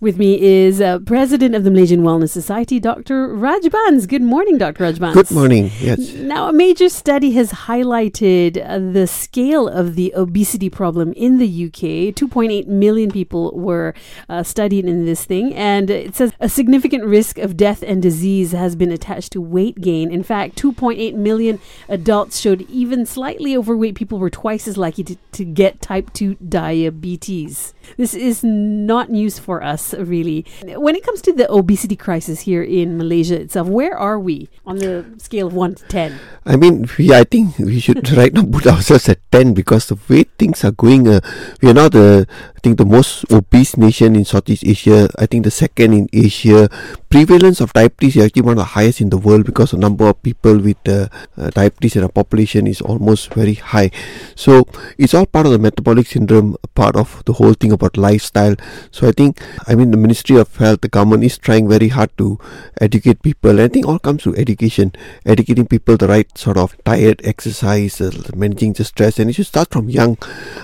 With me is uh, President of the Malaysian Wellness Society, Dr. Rajbans. Good morning, Dr. Rajbans. Good morning. Yes. Now, a major study has highlighted uh, the scale of the obesity problem in the UK. 2.8 million people were uh, studied in this thing, and it says a significant risk of death and disease has been attached to weight gain. In fact, 2.8 million adults showed even slightly overweight people were twice as likely to, to get type 2 diabetes. This is not news for us, really. When it comes to the obesity crisis here in Malaysia itself, where are we on the scale of 1 to 10? I mean, we, I think we should right now put ourselves at 10 because the way things are going, uh, we are now the, I think, the most obese nation in Southeast Asia. I think the second in Asia. Prevalence of diabetes is actually one of the highest in the world because the number of people with uh, uh, diabetes in our population is almost very high. So it's all part of the metabolic syndrome, part of the whole thing about lifestyle. So I think, I mean, the Ministry of Health, the government is trying very hard to educate people. And I think all comes to education, educating people the right sort of diet, exercise, uh, managing the stress, and it should start from young.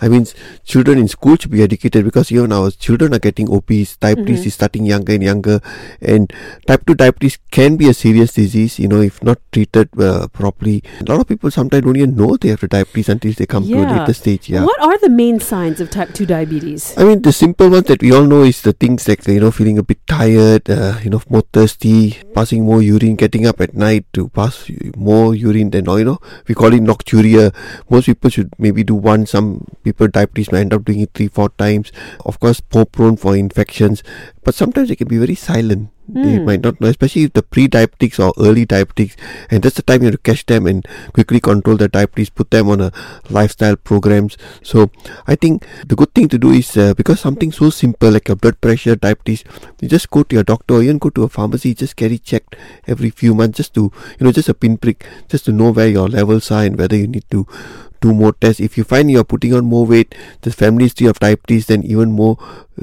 I mean, children in school should be educated because even our children are getting obese. Diabetes Mm-hmm. is starting younger and younger, and type 2 diabetes can be a serious disease, you know, if not treated uh, properly. A lot of people sometimes don't even know they have the diabetes until they come to a later stage. Yeah. What are the main signs of type 2 diabetes? I mean, the simple ones that we all know is the things like, you know, feeling a bit tired, uh, you know, more thirsty, passing more urine, getting up at night to pass more urine than, you know, we call it nocturia. Most people should maybe do one, some people diabetes may end up doing it three, four times. Of course, more prone for infections, but sometimes they can be very silent. They Hmm. might not know, especially if the pre-diabetics or early diabetics, and that's the time you have to catch them and quickly control their diabetes, put them on a lifestyle programs. So I think the good thing to do is uh, because something so simple like your blood pressure, diabetes, you just go to your doctor or even go to a pharmacy, just get it checked every few months, just to you know, just a pinprick, just to know where your levels are and whether you need to do more tests. If you find you're putting on more weight, the family history of diabetes, then even more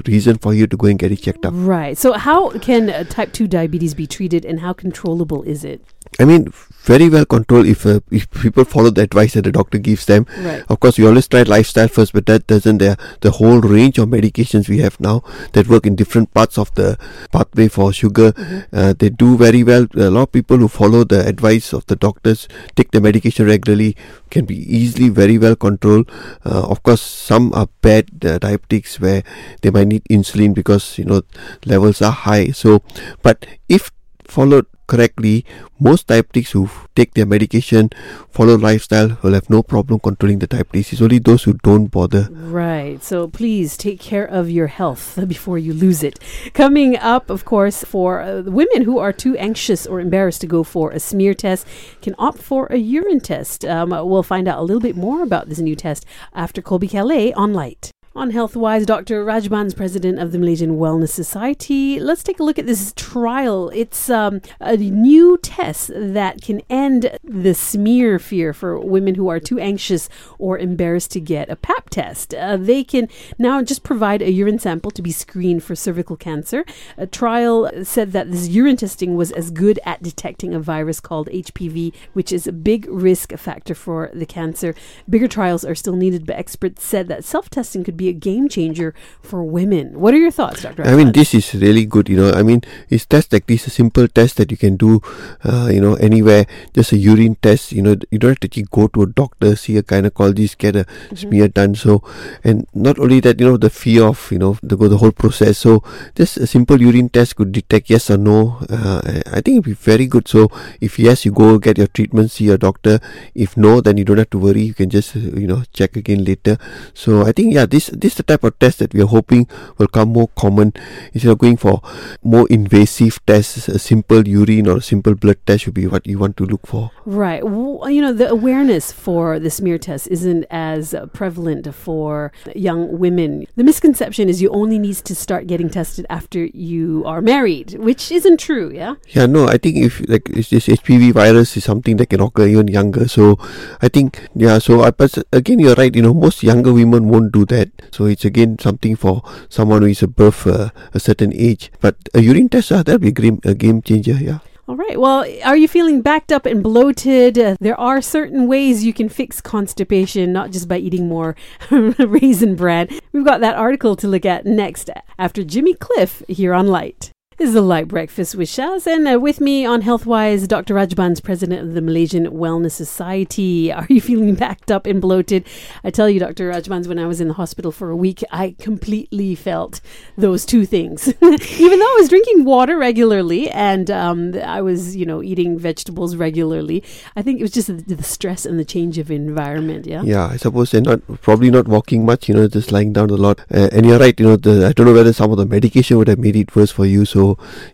reason for you to go and get it checked up. Right. So, how can uh, type 2 diabetes be treated and how controllable is it? I mean, very well controlled if uh, if people follow the advice that the doctor gives them. Right. Of course, we always try lifestyle first, but that doesn't. There, the whole range of medications we have now that work in different parts of the pathway for sugar, uh, they do very well. A lot of people who follow the advice of the doctors, take the medication regularly, can be easily very well controlled. Uh, of course, some are bad uh, diabetics where they might need insulin because you know levels are high. So, but if followed correctly, most diabetics who take their medication, follow lifestyle, will have no problem controlling the diabetes. It's only those who don't bother. Right. So please take care of your health before you lose it. Coming up, of course, for uh, women who are too anxious or embarrassed to go for a smear test, can opt for a urine test. Um, we'll find out a little bit more about this new test after Colbie Caillat on Light. On HealthWise, Dr. Rajbans president of the Malaysian Wellness Society. Let's take a look at this trial. It's um, a new test that can end the smear fear for women who are too anxious or embarrassed to get a PAP test. Uh, they can now just provide a urine sample to be screened for cervical cancer. A trial said that this urine testing was as good at detecting a virus called HPV, which is a big risk factor for the cancer. Bigger trials are still needed, but experts said that self testing could be a game changer for women. What are your thoughts, Dr. I mean, this is really good. You know, I mean, it's test like this, a simple test that you can do, uh, you know, anywhere. Just a urine test. You know, you don't have to go to a doctor, see a gynecologist, get a smear done. So, and not only that, you know, the fear of you know the the whole process. So, just a simple urine test could detect yes or no. Uh, I think it'd be very good. So, if yes, you go get your treatment, see your doctor. If no, then you don't have to worry. You can just uh, you know check again later. So, I think yeah, this this is the type of test that we are hoping will come more common instead of going for more invasive tests. A simple urine or a simple blood test should be what you want to look for. Right. Well, you know, the awareness for the smear test isn't as prevalent for young women. The misconception is you only need to start getting tested after you are married, which isn't true, yeah? Yeah, no, I think if like it's this HPV virus is something that can occur even younger. So I think yeah. So I but again, you're right. You know, most younger women won't do that. So it's again something for someone who is above uh, a certain age. But a urine test, uh, that'll be a game, a game changer. Yeah. All right. Well, are you feeling backed up and bloated? Uh, there are certain ways you can fix constipation, not just by eating more raisin bread. We've got that article to look at next after Jimmy Cliff here on Light. This is a Light Breakfast with Shaz, and uh, with me on Healthwise, Dr. Rajbans, president of the Malaysian Wellness Society. Are you feeling backed up and bloated? I tell you, Dr. Rajbans, when I was in the hospital for a week, I completely felt those two things. Even though I was drinking water regularly and um, I was, you know, eating vegetables regularly, I think it was just the, the stress and the change of environment. Yeah. Yeah, I suppose they're not probably not walking much. You know, just lying down a lot. Uh, and you're right. You know, the, I don't know whether some of the medication would have made it worse for you. So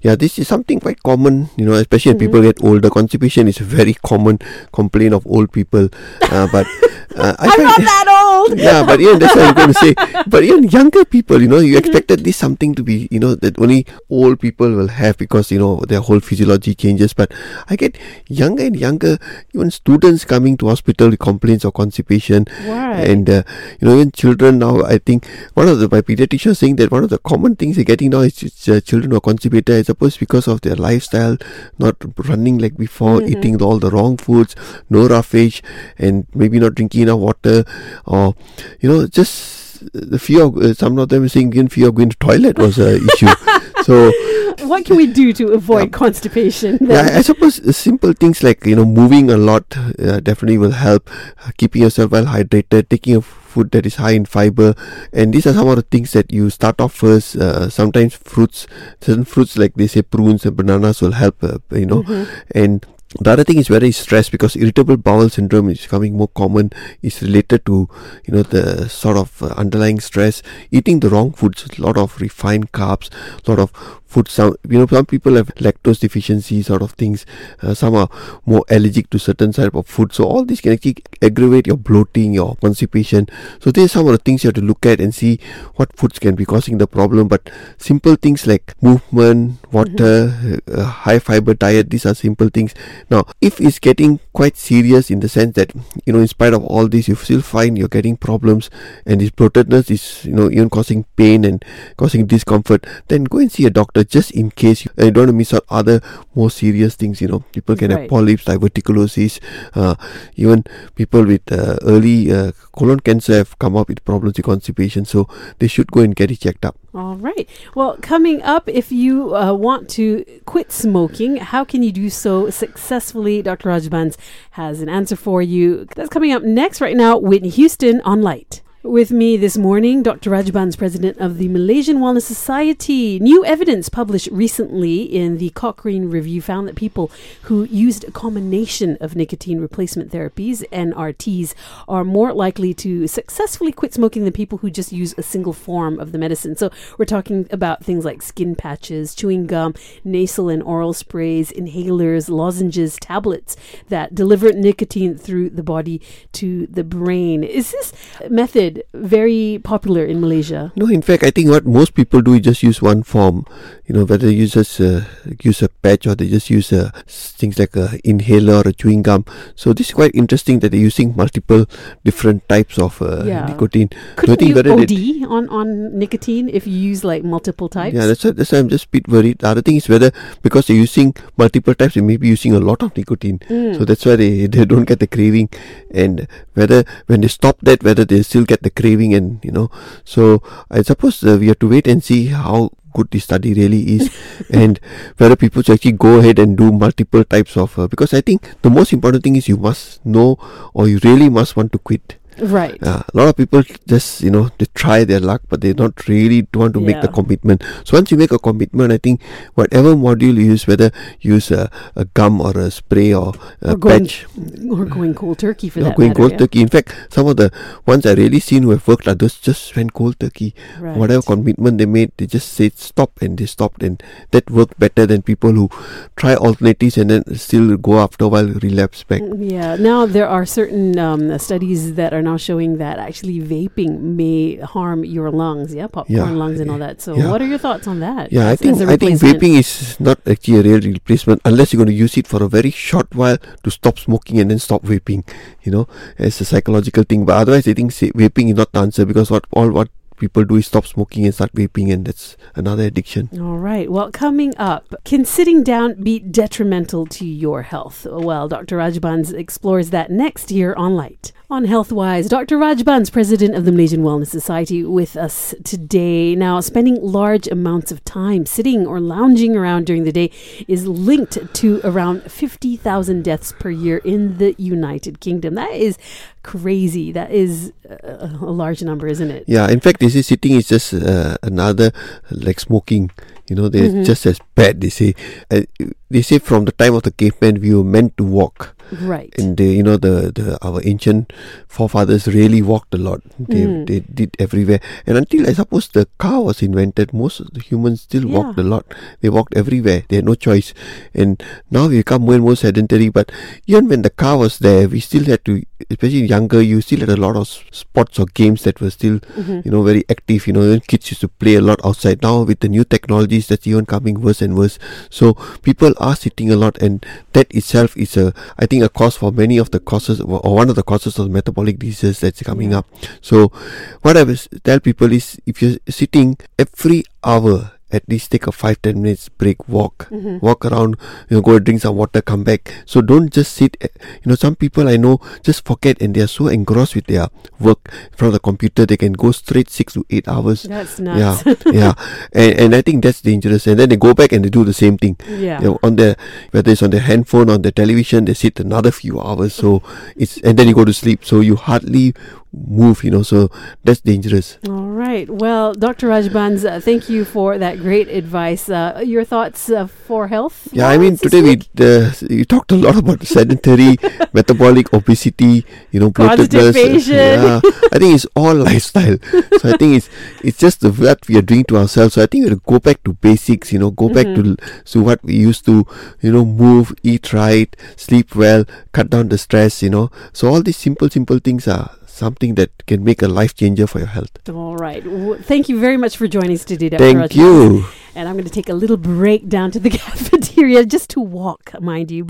yeah, this is something quite common, you know, especially mm-hmm. when people get older. Constipation is a very common complaint of old people. Uh, but uh, I am not that old. Yeah, but yeah, that's what I'm going to say. But even younger people, you know, you mm-hmm. expected this something to be, you know, that only old people will have because you know their whole physiology changes. But I get younger and younger, even students coming to hospital with complaints of constipation, right. and uh, you know, even children now. I think one of the my pediatrician saying that one of the common things they're getting now is uh, children who are constipated. I suppose because of their lifestyle, not running like before, mm-hmm. eating all the wrong foods, no roughage, and maybe not drinking enough water or you know just the fear of uh, some of them saying even fear of going to toilet was an issue so what can we do to avoid constipation then? yeah i suppose simple things like you know moving a lot uh, definitely will help uh, keeping yourself well hydrated taking a food that is high in fiber and these are some of the things that you start off first uh, sometimes fruits certain fruits like they say prunes and bananas will help uh, you know mm-hmm. and the other thing is very stress because irritable bowel syndrome is becoming more common. Is related to you know the sort of uh, underlying stress. Eating the wrong foods a lot of refined carbs a lot of food. Some you know some people have lactose deficiency sort of things. Uh, some are more allergic to certain type of food. So all these can actually aggravate your bloating your constipation. So these are some of the things you have to look at and see what foods can be causing the problem. But simple things like movement water mm-hmm. uh, high fiber diet these are simple things. Now if it's getting quite serious in the sense that you know in spite of all this you still find you're getting problems and this bloatedness is you know even causing pain and causing discomfort then go and see a doctor just in case you, uh, you don't want to miss out other more serious things. You know, people can right. have polyps, diverticulosis, uh, even people with uh, early uh, colon cancer have come up with problems with constipation. So they should go and get it checked up. All right. Well, coming up, if you uh, want to quit smoking, how can you do so successfully? Dr. Rajbans has an answer for you. That's coming up next right now. Whitney Houston on Light. With me this morning, Dr. Rajbans, president of the Malaysian Wellness Society. New evidence published recently in the Cochrane Review found that people who used a combination of nicotine replacement therapies, NRTs, are more likely to successfully quit smoking than people who just use a single form of the medicine. So we're talking about things like skin patches, chewing gum, nasal and oral sprays, inhalers, lozenges, tablets that deliver nicotine through the body to the brain. Is this method very popular in Malaysia? No, in fact, I think what most people do is just use one form. You know, whether you just uh, use a patch or they just use uh, things like a inhaler or a chewing gum. So this is quite interesting that they're using multiple different types of uh, yeah. nicotine. Could so you OD on, on nicotine if you use like multiple types? Yeah, that's why, that's why I'm just a bit worried. The other thing is whether because they're using multiple types, they may be using a lot of nicotine. Mm. So that's why they, they don't get the craving. And whether when they stop that, whether they still get the craving and you know. So i suppose uh, we have to wait and see how good the study really is. And whether people should actually go ahead and do multiple types of uh, because i think the most important thing is you must know or you really must want to quit Right. Uh, a lot of people just, you know, they try their luck, but they don't really want to yeah. make the commitment. So once you make a commitment, I think whatever module you use, whether you use a, a gum or a spray or a or going, patch. Or going cold turkey for that Going matter, cold yeah. turkey. In fact, some of the ones I really seen who have worked are those just went cold turkey. Right. Whatever commitment they made, they just said stop and they stopped. And that worked better than people who try alternatives and then still go after a while relapse back. Mm, yeah. Now there are certain um, studies that are now showing that actually vaping may harm your lungs, yeah, popcorn yeah. lungs and all that. So, yeah. what are your thoughts on that? Yeah, I think I think vaping is not actually a real replacement unless you're going to use it for a very short while to stop smoking and then stop vaping. You know, as a psychological thing. But otherwise, I think vaping is not the answer because what all what people do is stop smoking and start vaping, and that's another addiction. All right. Well, coming up, can sitting down be detrimental to your health? Well, Dr. Rajbans explores that next year on Light. On HealthWise, Dr. Rajbans, president of the Malaysian Wellness Society, with us today. Now, spending large amounts of time sitting or lounging around during the day is linked to around 50,000 deaths per year in the United Kingdom. That is crazy. That is a, a large number, isn't it? Yeah, in fact, say sitting is just uh, another like smoking. You know, they're Mhm. just as bad. They say. Uh, they say from the time of the caveman, we were meant to walk, Right. and they, you know, the, the our ancient forefathers really walked a lot. They Mm. they did everywhere, and until I suppose the car was invented, most of the humans still walked a lot. They walked everywhere. They had no choice, and now we become more and more sedentary. But even when the car was there, we still had to, especially younger, you still had a lot of sports or games that were still Mhm. you know, very active. You know, kids used to play a lot outside. Now with the new technologies, that's even coming worse and worse. So people are sitting a lot, and that itself is a, I think, a cause for many of the causes, or one of the causes of metabolic diseases that's coming up. So what I will tell people is, if you're sitting every hour. At least take a five ten minutes break, walk, Mhm. walk around, you know, go drink some water, come back. So don't just sit. eh, You know, some people I know just forget and they are so engrossed with their work from the computer, they can go straight six to eight hours. That's Yeah, nuts. yeah, and and I think that's dangerous. And then they go back and they do the same thing. yeah. You know, on their whether it's on their handphone, on their television, they sit another few hours. So it's and then you go to sleep. So you hardly move. You know, so that's dangerous. All right. Well, Dr. Rajbans, uh, thank you for that great advice. Uh, your thoughts uh, for health? Yeah, I mean today we week? uh, we talked a lot about sedentary, metabolic obesity, you know, bloatedness. Yeah, I think it's all lifestyle. So I think it's it's just the what we are doing to ourselves. So I think we go back to basics. You know, go back to to what we used to. You know, move, eat right, sleep well, cut down the stress. You know, so all these simple simple things are something that can make a life changer for your health. All right. W- thank you very much for joining us today, Dr. Thank you. And I'm going to take a little break down to the cafeteria just to walk, mind you.